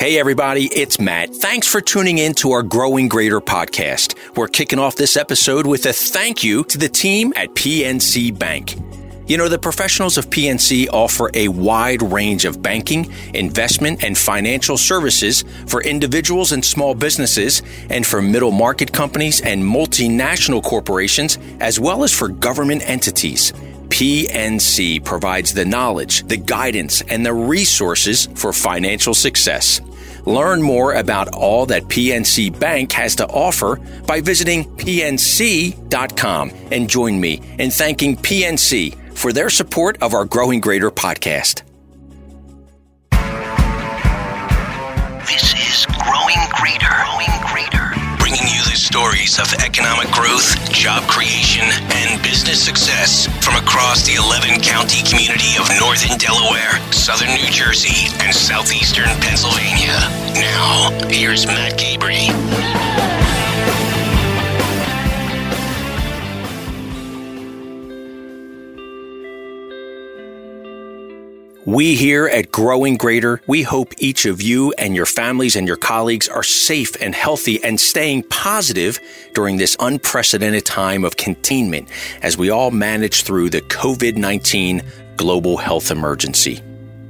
Hey, everybody, it's Matt. Thanks for tuning in to our Growing Greater podcast. We're kicking off this episode with a thank you to the team at PNC Bank. You know, the professionals of PNC offer a wide range of banking, investment, and financial services for individuals and small businesses, and for middle market companies and multinational corporations, as well as for government entities. PNC provides the knowledge, the guidance, and the resources for financial success. Learn more about all that PNC Bank has to offer by visiting pnc.com and join me in thanking PNC for their support of our Growing Greater podcast. This is Growing Greater. Growing Greater. Bringing you the stories of economic growth, job creation, and business success from across the 11 county community of northern Delaware, southern New Jersey, and southeastern Pennsylvania. Now, here's Matt Cabrey. We here at Growing Greater, we hope each of you and your families and your colleagues are safe and healthy and staying positive during this unprecedented time of containment as we all manage through the COVID-19 global health emergency.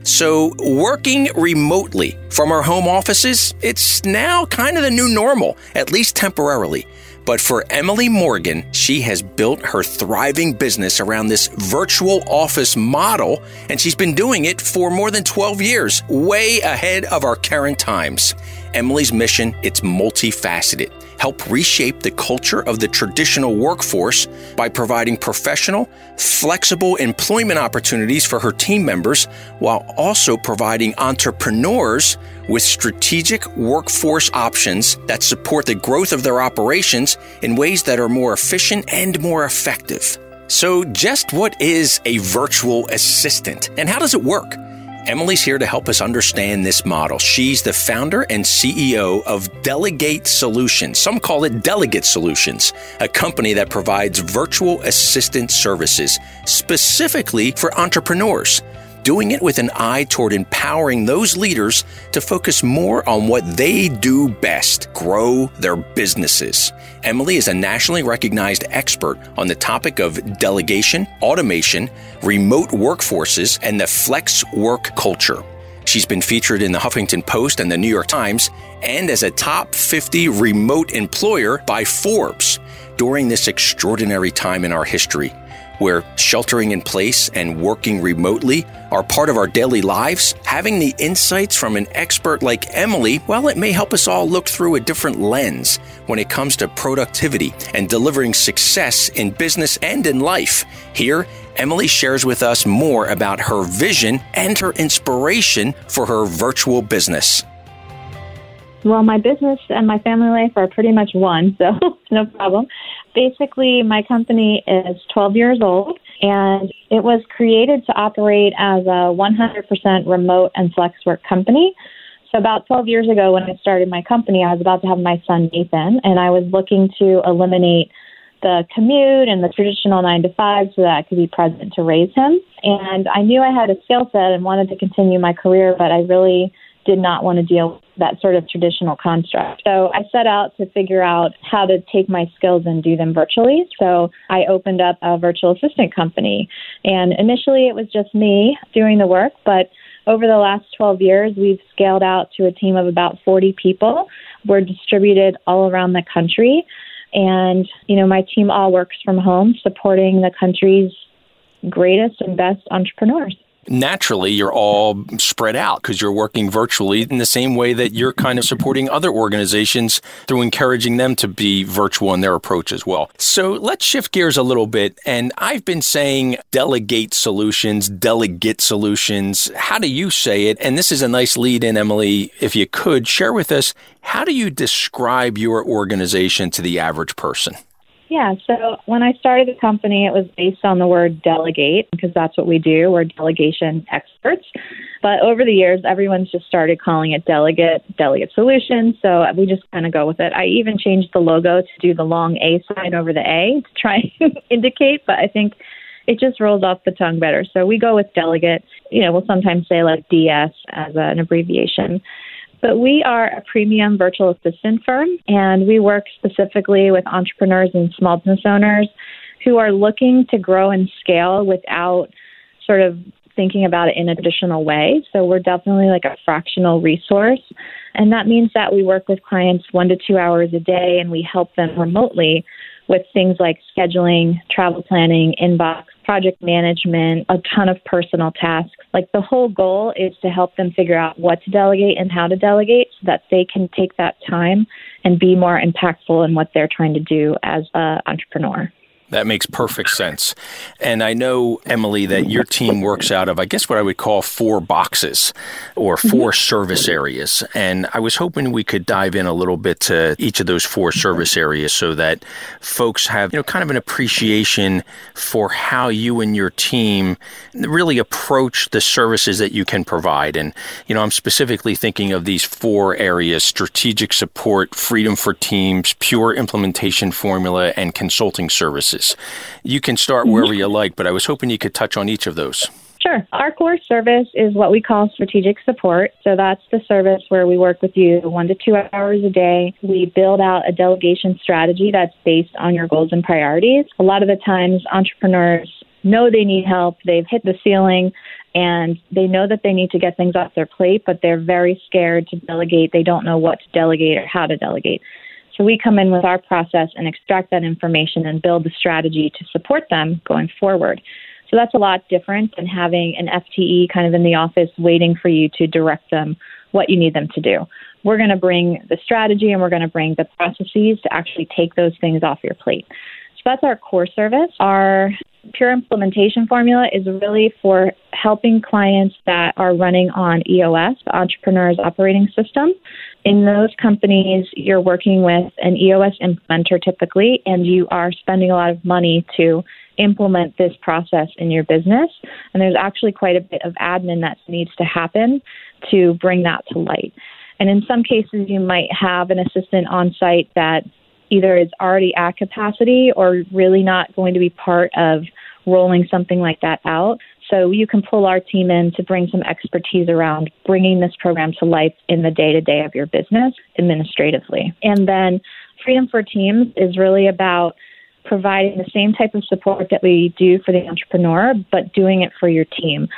So, working remotely from our home offices, it's now kind of the new normal, at least temporarily. But for Emily Morgan, she has built her thriving business around this virtual office model, and she's been doing it for more than 12 years, way ahead of our current times. Emily's mission, it's multifaceted. Help reshape the culture of the traditional workforce by providing professional, flexible employment opportunities for her team members while also providing entrepreneurs with strategic workforce options that support the growth of their operations in ways that are more efficient and more effective. So, just what is a virtual assistant and how does it work? Emily's here to help us understand this model. She's the founder and CEO of Delegate Solutions. Some call it Delegate Solutions, a company that provides virtual assistant services specifically for entrepreneurs doing it with an eye toward empowering those leaders to focus more on what they do best grow their businesses. Emily is a nationally recognized expert on the topic of delegation, automation, remote workforces, and the flex work culture. She's been featured in the Huffington Post and the New York Times and as a top 50 remote employer by Forbes during this extraordinary time in our history where sheltering in place and working remotely are part of our daily lives, having the insights from an expert like Emily, well, it may help us all look through a different lens when it comes to productivity and delivering success in business and in life. Here, Emily shares with us more about her vision and her inspiration for her virtual business. Well, my business and my family life are pretty much one, so no problem. Basically, my company is 12 years old and it was created to operate as a 100% remote and flex work company. So, about 12 years ago, when I started my company, I was about to have my son Nathan, and I was looking to eliminate the commute and the traditional nine to five so that I could be present to raise him. And I knew I had a skill set and wanted to continue my career, but I really did not want to deal with that sort of traditional construct. So I set out to figure out how to take my skills and do them virtually. So I opened up a virtual assistant company. And initially it was just me doing the work, but over the last 12 years, we've scaled out to a team of about 40 people. We're distributed all around the country. And, you know, my team all works from home, supporting the country's greatest and best entrepreneurs naturally you're all spread out because you're working virtually in the same way that you're kind of supporting other organizations through encouraging them to be virtual in their approach as well. So let's shift gears a little bit. And I've been saying delegate solutions, delegate solutions. How do you say it? And this is a nice lead in, Emily. If you could share with us, how do you describe your organization to the average person? Yeah, so when I started the company, it was based on the word delegate because that's what we do. We're delegation experts. But over the years, everyone's just started calling it delegate, delegate solutions. So we just kind of go with it. I even changed the logo to do the long A sign over the A to try and indicate, but I think it just rolls off the tongue better. So we go with delegate. You know, we'll sometimes say like DS as an abbreviation. But we are a premium virtual assistant firm, and we work specifically with entrepreneurs and small business owners who are looking to grow and scale without sort of thinking about it in a traditional way. So we're definitely like a fractional resource. And that means that we work with clients one to two hours a day and we help them remotely with things like scheduling, travel planning, inbox, project management, a ton of personal tasks. Like the whole goal is to help them figure out what to delegate and how to delegate so that they can take that time and be more impactful in what they're trying to do as an entrepreneur. That makes perfect sense. And I know, Emily, that your team works out of, I guess, what I would call four boxes or 4 mm-hmm. service areas. And I was hoping we could dive in a little bit to each of those four service areas so that folks have, you know, kind of an appreciation for how you and your team really approach the services that you can provide. And, you know, I'm specifically thinking of these four areas strategic support, freedom for teams, pure implementation formula, and consulting services You can start mm-hmm. wherever you like, but I was hoping you could touch on each of those. Sure. Our core service is what we call strategic support. So that's the service where we work with you one to two hours a day. We build out a delegation strategy that's based on your goals and priorities. A lot of the times, entrepreneurs know they need help, they've hit the ceiling, and they know that they need to get things off their plate, but they're very scared to delegate. They don't know what to delegate or how to delegate. So we come in with our process and extract that information and build the strategy to support them going forward. So that's a lot different than having an FTE kind of in the office waiting for you to direct them what you need them to do. We're going to bring the strategy and we're going to bring the processes to actually take those things off your plate. So that's our core service. Our pure implementation formula is really for helping clients that are running on EOS, the Entrepreneur's Operating System. In those companies, you're working with an EOS implementer typically, and you are spending a lot of money to implement this process in your business. And there's actually quite a bit of admin that needs to happen to bring that to light. And in some cases, you might have an assistant on site that either is already at capacity or really not going to be part of rolling something like that out. So you can pull our team in to bring some expertise around bringing this program to life in the day to day of your business administratively. And then Freedom for Teams is really about providing the same type of support that we do for the entrepreneur, but doing it for your team.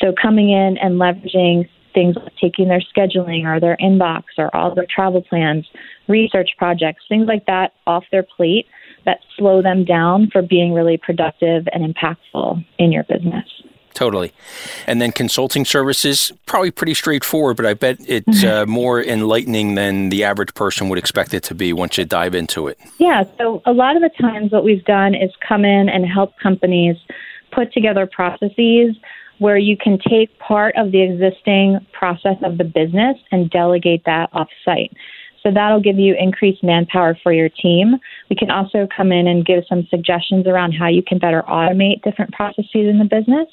So coming in and leveraging things like taking their scheduling or their inbox or all their travel plans, research projects, things like that off their plate that slow them down for being really productive and impactful in your business. Totally. And then consulting services, probably pretty straightforward, but I bet it's mm-hmm. uh, more enlightening than the average person would expect it to be once you dive into it. Yeah. So, a lot of the times, what we've done is come in and help companies put together processes where you can take part of the existing process of the business and delegate that offsite. So that'll give you increased manpower for your team. We can also come in and give some suggestions around how you can better automate different processes in the business.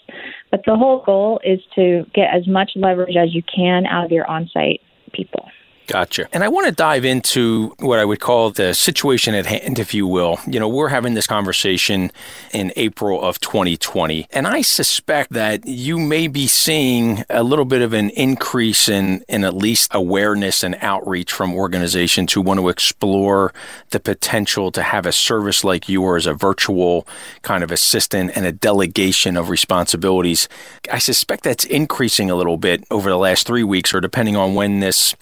But the whole goal is to get as much leverage as you can out of your on site people. Gotcha. And I want to dive into what I would call the situation at hand, if you will. You know, we're having this conversation in April of 2020, and I suspect that you may be seeing a little bit of an increase in, in at least awareness and outreach from organizations who want to explore the potential to have a service like yours, a virtual kind of assistant and a delegation of responsibilities. I suspect that's increasing a little bit over the last three weeks, or depending on when this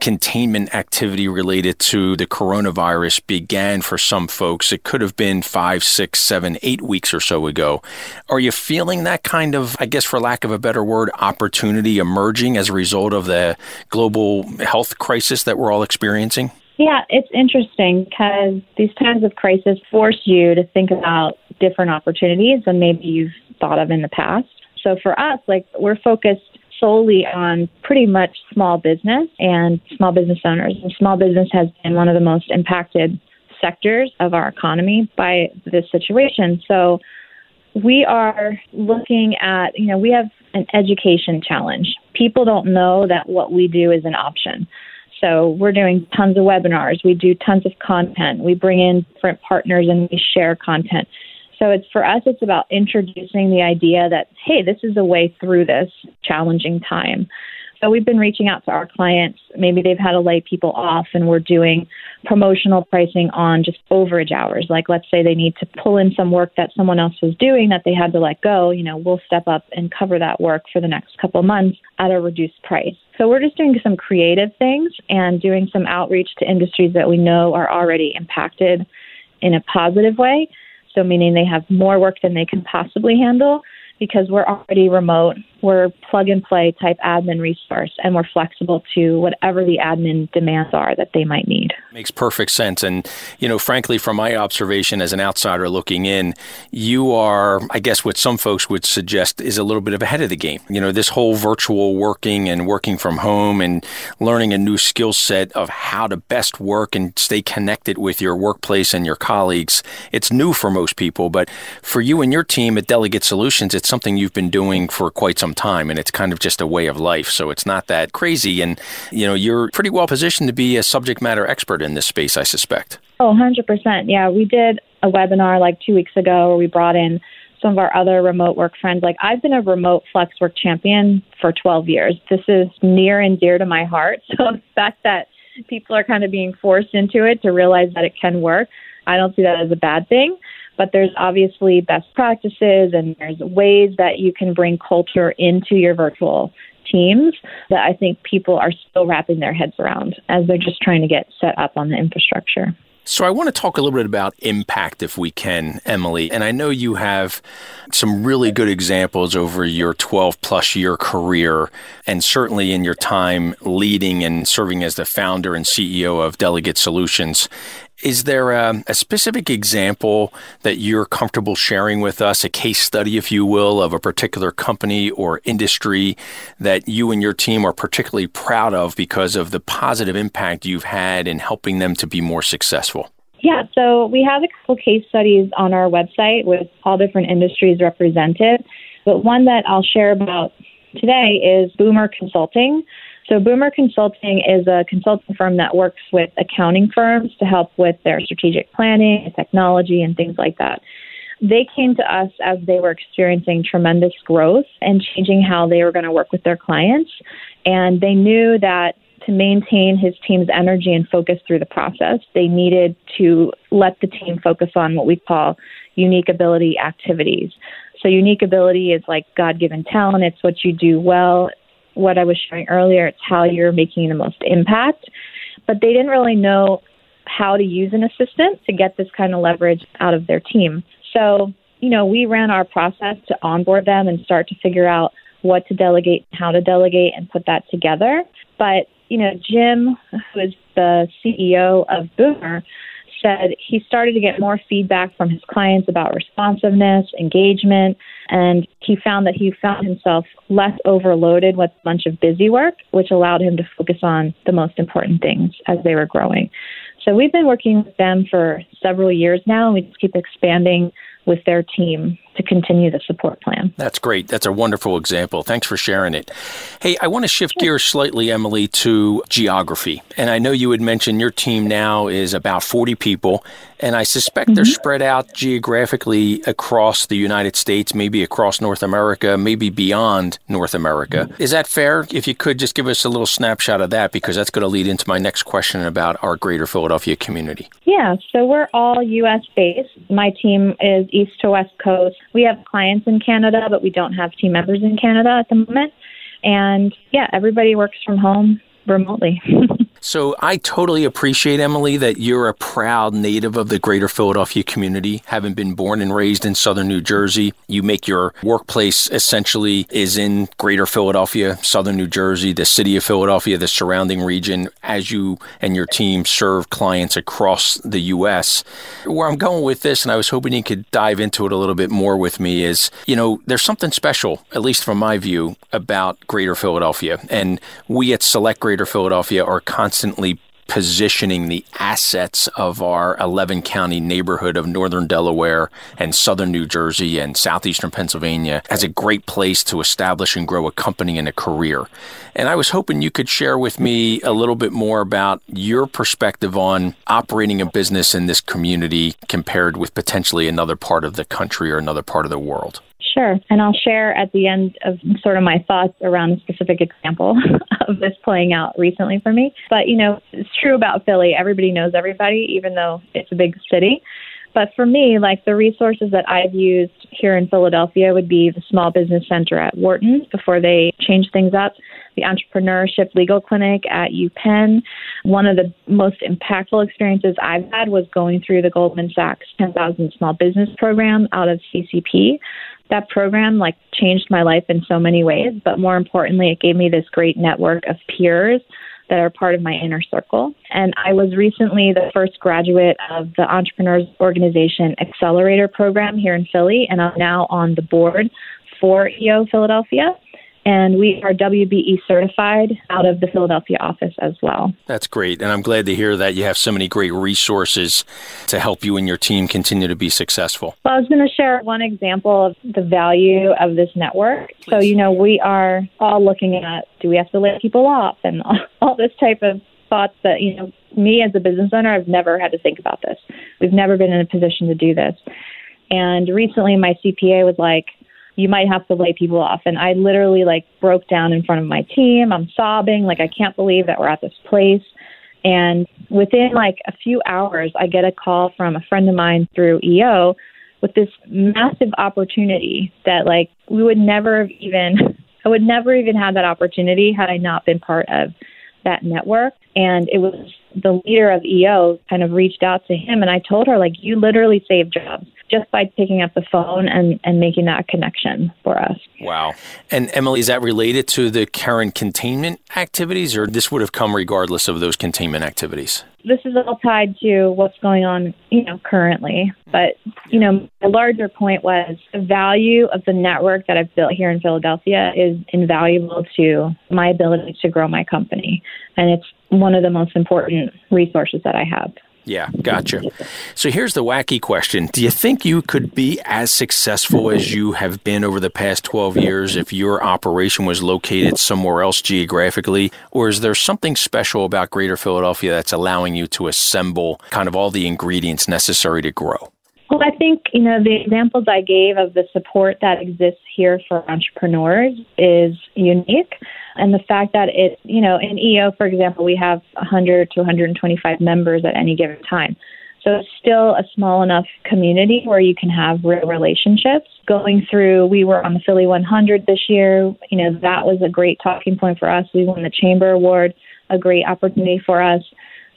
containment activity related to the coronavirus began for some folks. It could have been five, six, seven, eight weeks or so ago. Are you feeling that kind of, I guess, for lack of a better word, opportunity emerging as a result of the global health crisis that we're all experiencing? Yeah, it's interesting because these times of crisis force you to think about different opportunities than maybe you've thought of in the past. So for us, like we're focused solely on pretty much small business and small business owners. And small business has been one of the most impacted sectors of our economy by this situation. So we are looking at, you know, we have an education challenge. People don't know that what we do is an option. So we're doing tons of webinars. We do tons of content. We bring in different partners and we share content. So it's for us, it's about introducing the idea that, hey, this is a way through this challenging time. So we've been reaching out to our clients. Maybe they've had to lay people off, and we're doing promotional pricing on just overage hours. Like, let's say they need to pull in some work that someone else was doing that they had to let go. You know, we'll step up and cover that work for the next couple months at a reduced price. So we're just doing some creative things and doing some outreach to industries that we know are already impacted in a positive way. So, meaning they have more work than they can possibly handle because we're already remote. We're plug and play type admin resource and we're flexible to whatever the admin demands are that they might need. Makes perfect sense. And, you know, frankly, from my observation as an outsider looking in, you are, I guess, what some folks would suggest is a little bit of ahead of the game. You know, this whole virtual working and working from home and learning a new skill set of how to best work and stay connected with your workplace and your colleagues. It's new for most people, but for you and your team at Delegate Solutions, it's something you've been doing for quite some time and it's kind of just a way of life. So it's not that crazy. And, you know, you're pretty well positioned to be a subject matter expert in this space, I suspect. Oh, 100%. Yeah, we did a webinar like two weeks ago where we brought in some of our other remote work friends. Like, I've been a remote flex work champion for 12 years. This is near and dear to my heart. So the fact that people are kind of being forced into it to realize that it can work, I don't see that as a bad thing but there's obviously best practices and there's ways that you can bring culture into your virtual teams that I think people are still wrapping their heads around as they're just trying to get set up on the infrastructure. So, I want to talk a little bit about impact if we can, Emily. And I know you have some really good examples over your 12 plus year career, and certainly in your time leading and serving as the founder and CEO of Delegate Solutions. Is there a, a, specific example that you're comfortable sharing with us, a case study, if you will, of a particular company or industry that you and your team are particularly proud of because of the positive impact you've had in helping them to be more successful? Yeah, so we have a couple case studies on our website with all different industries represented. But one that I'll share about today is Boomer Consulting. So, Boomer Consulting is a consulting firm that works with accounting firms to help with their strategic planning, technology, and things like that. They came to us as they were experiencing tremendous growth and changing how they were going to work with their clients. And they knew that to maintain his team's energy and focus through the process, they needed to let the team focus on what we call unique ability activities. So, unique ability is like God given talent, it's what you do well, what I was sharing earlier, it's how you're making the most impact. But they didn't really know how to use an assistant to get this kind of leverage out of their team. So, you know, we ran our process to onboard them and start to figure out what to delegate, how to delegate, and put that together. But, you know, Jim, who is the CEO of Boomer, said he started to get more feedback from his clients about responsiveness, engagement, and he found that he found himself less overloaded with a bunch of busy work, which allowed him to focus on the most important things as they were growing. So we've been working with them for several years now, and we just keep expanding with their team to continue the support plan. That's great. That's a wonderful example. Thanks for sharing it. Hey, I want to shift gears slightly, Emily, to geography. And I know you had mentioned your team now is about 40 people, and I suspect mm-hmm. they're spread out geographically across the United States, maybe across North America, maybe beyond North America. Mm-hmm. Is that fair? If you could just give us a little snapshot of that, because that's going to lead into my next question about our greater Philadelphia community. Yeah, so we're all U.S. based. My team is East to West Coast we have clients in Canada, but we don't have team members in Canada at the moment. And yeah, everybody works from home remotely. So I totally appreciate, Emily, that you're a proud native of the greater Philadelphia community, having been born and raised in southern New Jersey. You make your workplace essentially is in greater Philadelphia, southern New Jersey, the city of Philadelphia, the surrounding region, as you and your team serve clients across the U.S. Where I'm going with this, and I was hoping you could dive into it a little bit more with me, is, you know, there's something special, at least from my view, about greater Philadelphia. And we at Select Greater Philadelphia are constantly constantly positioning the assets of our 11 county neighborhood of northern Delaware and southern New Jersey and southeastern Pennsylvania as a great place to establish and grow a company and a career. And I was hoping you could share with me a little bit more about your perspective on operating a business in this community compared with potentially another part of the country or another part of the world. Sure. And I'll share at the end of sort of my thoughts around a specific example of this playing out recently for me. But, you know, it's true about Philly. Everybody knows everybody, even though it's a big city. But for me, like the resources that I've used here in Philadelphia would be the Small Business Center at Wharton before they changed things up, the Entrepreneurship Legal Clinic at UPenn. One of the most impactful experiences I've had was going through the Goldman Sachs 10,000 Small Business Program out of CCP. That program like changed my life in so many ways, but more importantly, it gave me this great network of peers that are part of my inner circle. And I was recently the first graduate of the Entrepreneurs Organization Accelerator Program here in Philly, and I'm now on the board for EO Philadelphia and we are WBE certified out of the Philadelphia office as well. That's great. And I'm glad to hear that you have so many great resources to help you and your team continue to be successful. Well, I was going to share one example of the value of this network. Please. So, you know, we are all looking at do we have to lay people off and all this type of thoughts that, you know, me as a business owner, I've never had to think about this. We've never been in a position to do this. And recently my CPA was like, you might have to lay people off. And I literally like broke down in front of my team. I'm sobbing, like I can't believe that we're at this place. And within like a few hours, I get a call from a friend of mine through EO with this massive opportunity that like we would never have even I would never even had that opportunity had I not been part of that network. And it was the leader of EO kind of reached out to him and I told her like you literally saved jobs just by picking up the phone and, and making that connection for us. Wow. And Emily, is that related to the current containment activities or this would have come regardless of those containment activities? This is all tied to what's going on, you know, currently. But, you know, the larger point was the value of the network that I've built here in Philadelphia is invaluable to my ability to grow my company. And it's one of the most important resources that I have. Yeah, gotcha. So here's the wacky question Do you think you could be as successful as you have been over the past 12 years if your operation was located somewhere else geographically? Or is there something special about Greater Philadelphia that's allowing you to assemble kind of all the ingredients necessary to grow? Well, I think, you know, the examples I gave of the support that exists here for entrepreneurs is unique. And the fact that it, you know, in EO, for example, we have 100 to 125 members at any given time. So it's still a small enough community where you can have real relationships. Going through, we were on the Philly 100 this year. You know, that was a great talking point for us. We won the Chamber Award, a great opportunity for us.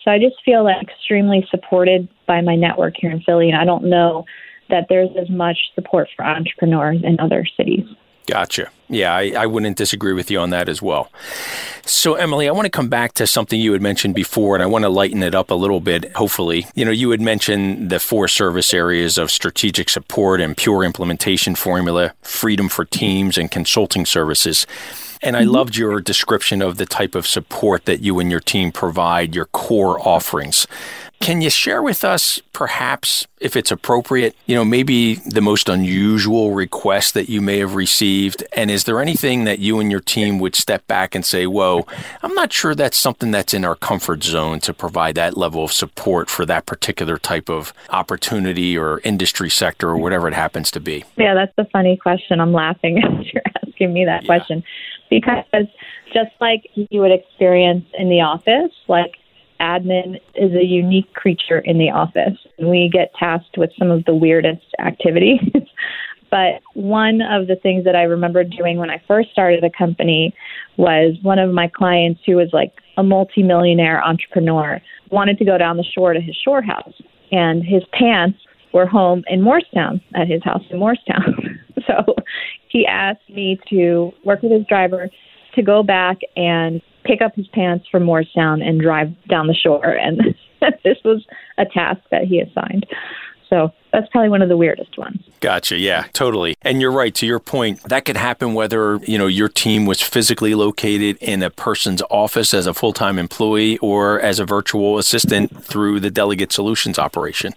So I just feel like extremely supported by my network here in Philly, and I don't know that there's as much support for entrepreneurs in other cities. Gotcha. Yeah, I, I, wouldn't disagree with you on that as well. So, Emily, I want to come back to something you had mentioned before, and I want to lighten it up a little bit, hopefully. You know, you had mentioned the four service areas of strategic support and pure implementation formula, freedom for teams, and consulting services. And I mm-hmm. loved your description of the type of support that you and your team provide, your core offerings. Can you share with us, perhaps, if it's appropriate, you know, maybe the most unusual request that you may have received? And is there anything that you and your team would step back and say, whoa, I'm not sure that's something that's in our comfort zone to provide that level of support for that particular type of opportunity or industry sector or whatever it happens to be? Yeah, that's a funny question. I'm laughing as you're asking me that yeah. question because just like you would experience in the office, like admin is a unique creature in the office. And we get tasked with some of the weirdest activities. but one of the things that I remember doing when I first started the company was one of my clients who was like a multimillionaire entrepreneur wanted to go down the shore to his shore house and his pants were home in Morristown at his house in Morristown. so he asked me to work with his driver to go back and pick up his pants from Morristown and drive down the shore. And this was a task that he assigned. So that's probably one of the weirdest ones. Gotcha. Yeah, totally. And you're right. To your point, that could happen whether you know your team was physically located in a person's office as a full-time employee or as a virtual assistant through the Delegate Solutions operation.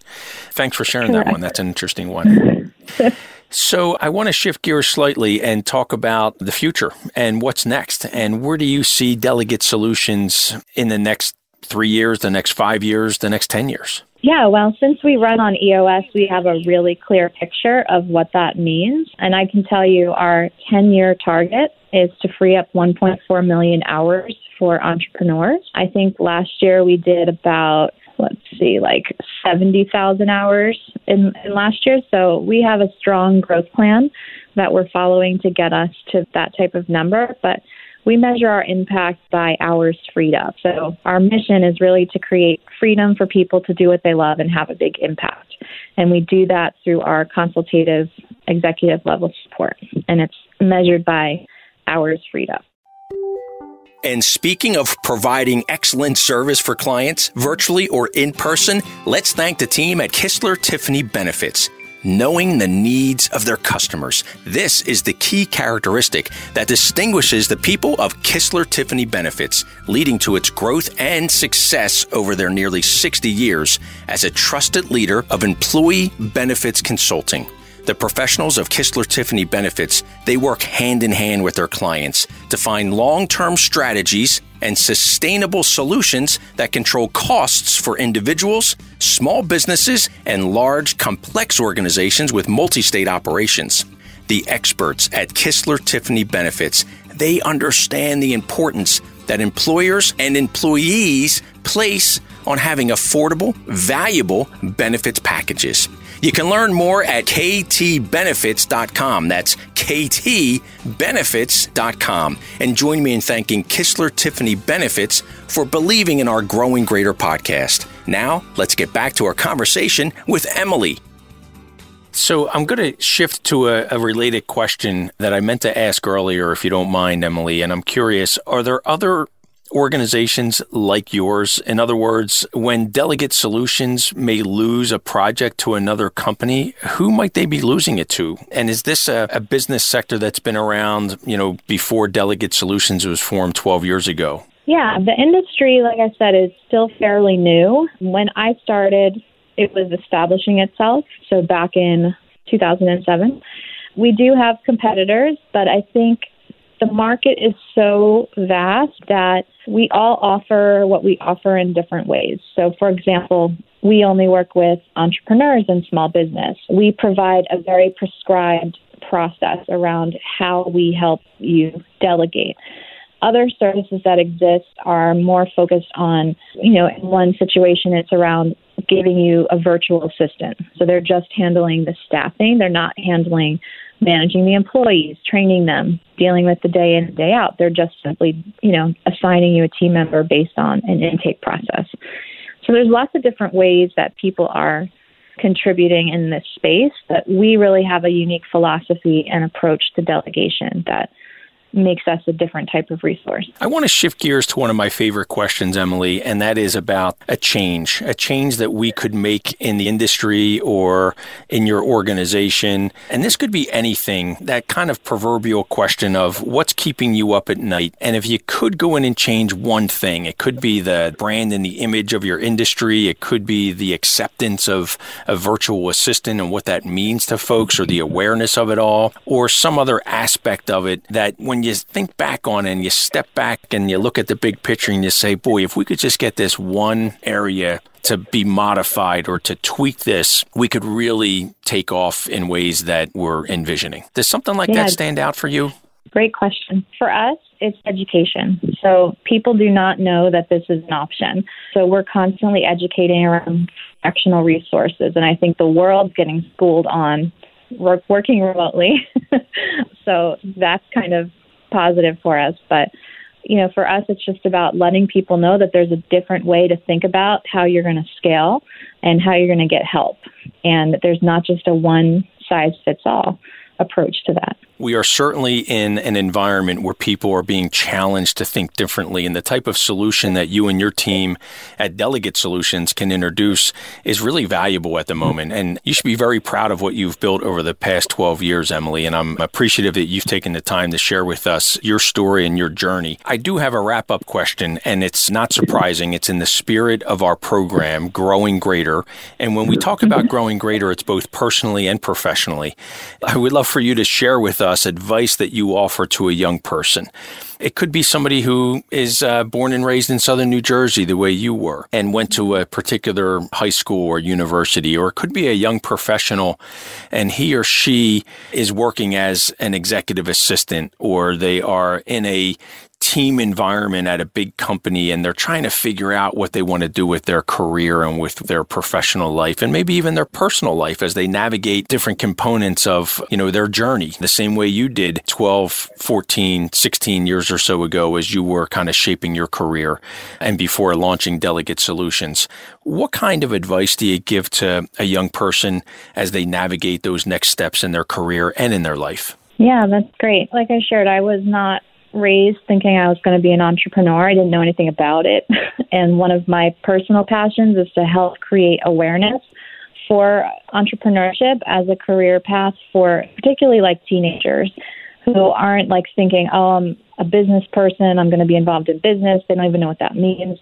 Thanks for sharing Correct. that one. That's an interesting one. So, I want to shift gears slightly and talk about the future and what's next. And where do you see Delegate Solutions in the next three years, the next five years, the next 10 years? Yeah, well, since we run on EOS, we have a really clear picture of what that means. And I can tell you our 10 year target is to free up 1.4 million hours for entrepreneurs. I think last year we did about let's see, like 70,000 hours in, in, last year. So we have a strong growth plan that we're following to get us to that type of number. But we measure our impact by hours freed up. So our mission is really to create freedom for people to do what they love and have a big impact. And we do that through our consultative executive level support. And it's measured by hours freed up. And speaking of providing excellent service for clients, virtually or in person, let's thank the team at Kistler Tiffany Benefits knowing the needs of their customers. This is the key characteristic that distinguishes the people of Kistler Tiffany Benefits, leading to its growth and success over their nearly 60 years as a trusted leader of employee benefits consulting. The professionals of Kistler Tiffany Benefits, they work hand in hand with their clients to find long-term strategies and sustainable solutions that control costs for individuals, small businesses, and large, complex organizations with multi state operations. The experts at Kistler Tiffany Benefits, they understand the importance that employers and employees place on having affordable, valuable benefits packages. You can learn more at ktbenefits.com. That's ktbenefits.com. And join me in thanking Kistler Tiffany Benefits for believing in our Growing Greater podcast. Now, let's get back to our conversation with Emily. So, I'm going to shift to a, a, related question that I meant to ask earlier, if you don't mind, Emily. And I'm curious are there other organizations like yours? In other words, when Delegate Solutions may lose a project to another company, who might they be losing it to? And is this a, a business sector that's been around, you know, before Delegate Solutions was formed 12 years ago? Yeah, the industry, like I said, is still fairly new. When I started, it was establishing itself. So back in 2007. We do have competitors, but I think the market is so vast that we all offer what we offer in different ways. So, for example, we only work with entrepreneurs and small business. We provide a very prescribed process around how we help you delegate. Other services that exist are more focused on, you know, in one situation, it's around giving you a virtual assistant. So they're just handling the staffing, they're not handling managing the employees, training them, dealing with the day in and day out. They're just simply, you know, assigning you a team member based on an intake process. So there's lots of different ways that people are contributing in this space, but we really have a unique philosophy and approach to delegation that makes us a different type of resource. I want to shift gears to one of my favorite questions, Emily, and that is about a change, a change that we could make in the industry or in your organization. And this could be anything, that kind of proverbial question of what's keeping you up at night. And if you could go in and change one thing, it could be the brand and the image of your industry, it could be the acceptance of a virtual assistant and what that means to folks or the awareness of it all, or some other aspect of it that when when you think back on it and you step back and you look at the big picture and you say, boy, if we could just get this one area to be modified or to tweak this, we could really take off in ways that we're envisioning. Does something like yeah. that stand out for you? Great question. For us, it's education. So people do not know that this is an option. So we're constantly educating around fractional resources. And I think the world's getting schooled on work, working remotely. so that's kind of positive for us. But you know, for us, it's just about letting people know that there's a different way to think about how you're going to scale and how you're going to get help, and that there's not just a one size fits all approach to that we are certainly in an environment where people are being challenged to think differently. And the type of solution that you and your team at Delegate Solutions can introduce is really valuable at the mm-hmm. moment. And you should be very proud of what you've built over the past 12 years, Emily. And I'm appreciative that you've taken the time to share with us your story and your journey. I do have a wrap up question, and it's not surprising. It's in the spirit of our program, Growing Greater. And when we talk about mm-hmm. growing greater, it's both personally and professionally. I would love for you to share with us us advice that you offer to a young person. It could be somebody who is uh, born and raised in southern New Jersey, the way you were, and went to a particular high school or university, or it could be a young professional and he or she is working as an executive assistant, or they are in a team environment at a big company and they're trying to figure out what they want to do with their career and with their professional life and maybe even their personal life as they navigate different components of, you know, their journey the same way you did 12, 14, 16 years or so ago as you were kind of shaping your career and before launching Delegate Solutions. What kind of advice do you give to a young person as they navigate those next steps in their career and in their life? Yeah, that's great. Like I shared, I was not raised thinking I was going to be an entrepreneur. I didn't know anything about it. and one of my personal passions is to help create awareness for entrepreneurship as a career path for particularly like teenagers who aren't like thinking, oh, I'm a business person, I'm going to be involved in business. They don't even know what that means.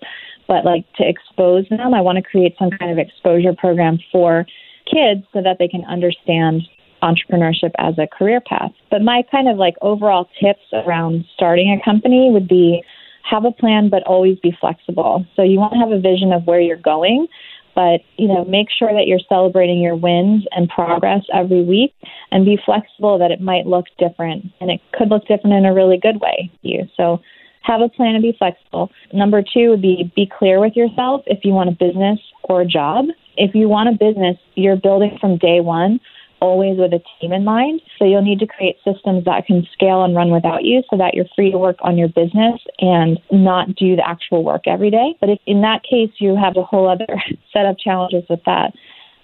But like to expose them, I want to create some kind of exposure program for kids so that they can understand entrepreneurship as a career path. But my kind of like overall tips around starting a company would be have a plan, but always be flexible. So you want to have a vision of where you're going, but you know, make sure that you're celebrating your wins and progress every week and be flexible that it might look different and it could look different in a really good way to you. So have a plan and be flexible. Number two would be be clear with yourself if you want a business or a job. If you want a business, you're building from day one always with a team in mind. So you'll need to create systems that can scale and run without you so that you're free to work on your business and not do the actual work every day. But if in that case you have a whole other set of challenges with that.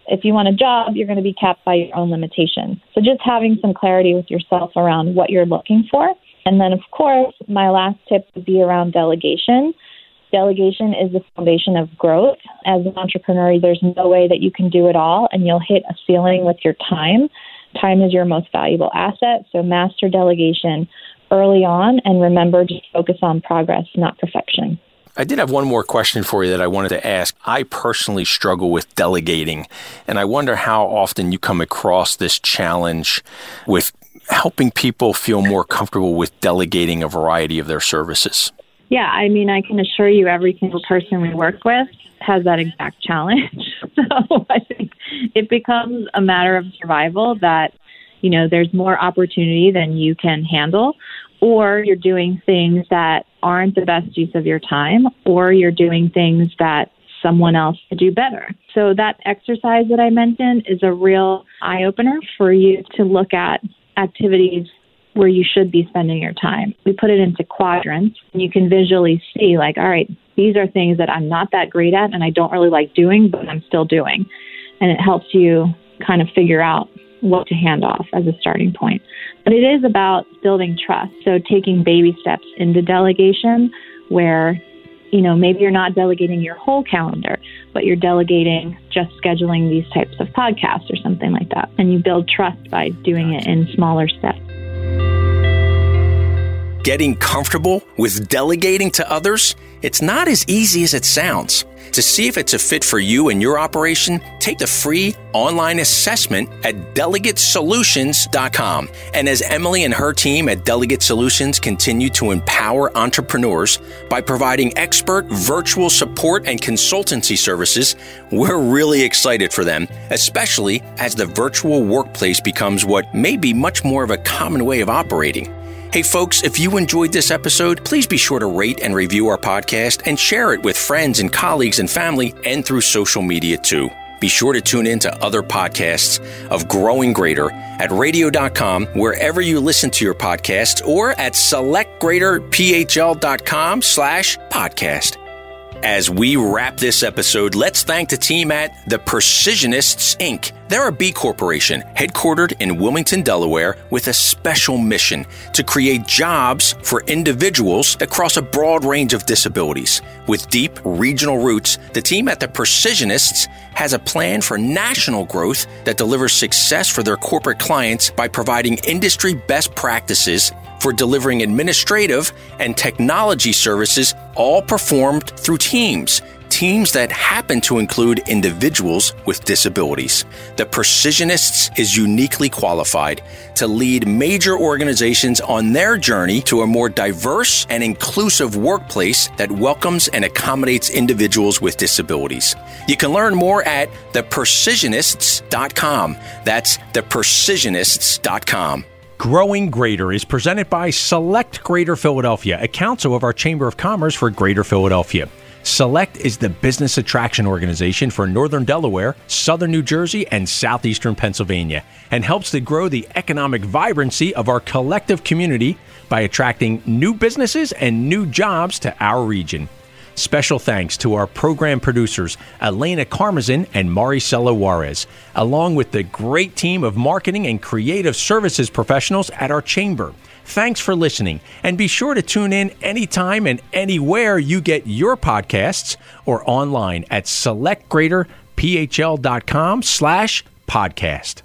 If you want a job, you're going to be capped by your own limitations. So just having some clarity with yourself around what you're looking for. And then, of course, my last tip would be around delegation. Delegation is the foundation of growth. As an entrepreneur, there's no way that you can do it all, and you'll hit a ceiling with your time. Time is your most valuable asset, so master delegation early on and remember to focus on progress, not perfection. I did have one more question for you that I wanted to ask. I personally struggle with delegating, and I wonder how often you come across this challenge with helping people feel more comfortable with delegating a variety of their services. Yeah, I mean, I can assure you every single person we work with has that exact challenge. so I think it becomes a matter of survival that, you know, there's more opportunity than you can handle, or you're doing things that aren't the best use of your time, or you're doing things that someone else to do better. So that exercise that I mentioned is a real eye opener for you to look at activities where you should be spending your time. We put it into quadrants, and you can visually see, like, all right, these are things that I'm not that great at and I don't really like doing, but I'm still doing. And it helps you kind of figure out what to hand off as a starting point. But it is about building trust. So taking baby steps into delegation where you know, maybe you're not delegating your whole calendar, but you're delegating just scheduling these types of podcasts or something like that. And you build trust by doing it in smaller steps getting comfortable with delegating to others, it's not as easy as it sounds. To see if it's a fit for you and your operation, take the free online assessment at delegatesolutions.com. And as Emily and her team at Delegate Solutions continue to empower entrepreneurs by providing expert virtual support and consultancy services, we're really excited for them, especially as the virtual workplace becomes what may be much more of a common way of operating. Hey, folks, if you enjoyed this episode, please be sure to rate and review our podcast and share it with friends and colleagues and family and through social media too. Be sure to tune in to other podcasts of Growing Greater at radio.com, wherever you listen to your podcasts, or at selectgreaterphl.com slash podcast. As we wrap this episode, let's thank the team at The Precisionists, Inc. They're a B corporation headquartered in Wilmington, Delaware, with a special mission to create jobs for individuals across a broad range of disabilities. With deep regional roots, the team at The Precisionists has a plan for national growth that delivers success for their corporate clients by providing industry best practices for delivering administrative and technology services, all performed through teams teams that happen to include individuals with disabilities. The Precisionists is uniquely qualified to lead major organizations on their journey to a more diverse and inclusive workplace that welcomes and accommodates individuals with disabilities. You can learn more at theprecisionists.com. That's theprecisionists.com. Growing Greater is presented by Select Greater Philadelphia, a council of our Chamber of Commerce for Greater Philadelphia. Select is the business attraction organization for Northern Delaware, Southern New Jersey, and Southeastern Pennsylvania, and helps to grow the economic vibrancy of our collective community by attracting new businesses and new jobs to our region. Special thanks to our program producers, Elena Carmazin and Maricela Juarez, along with the great team of marketing and creative services professionals at our chamber. Thanks for listening, and be sure to tune in anytime and anywhere you get your podcasts or online at selectgreaterphl.com slash podcast.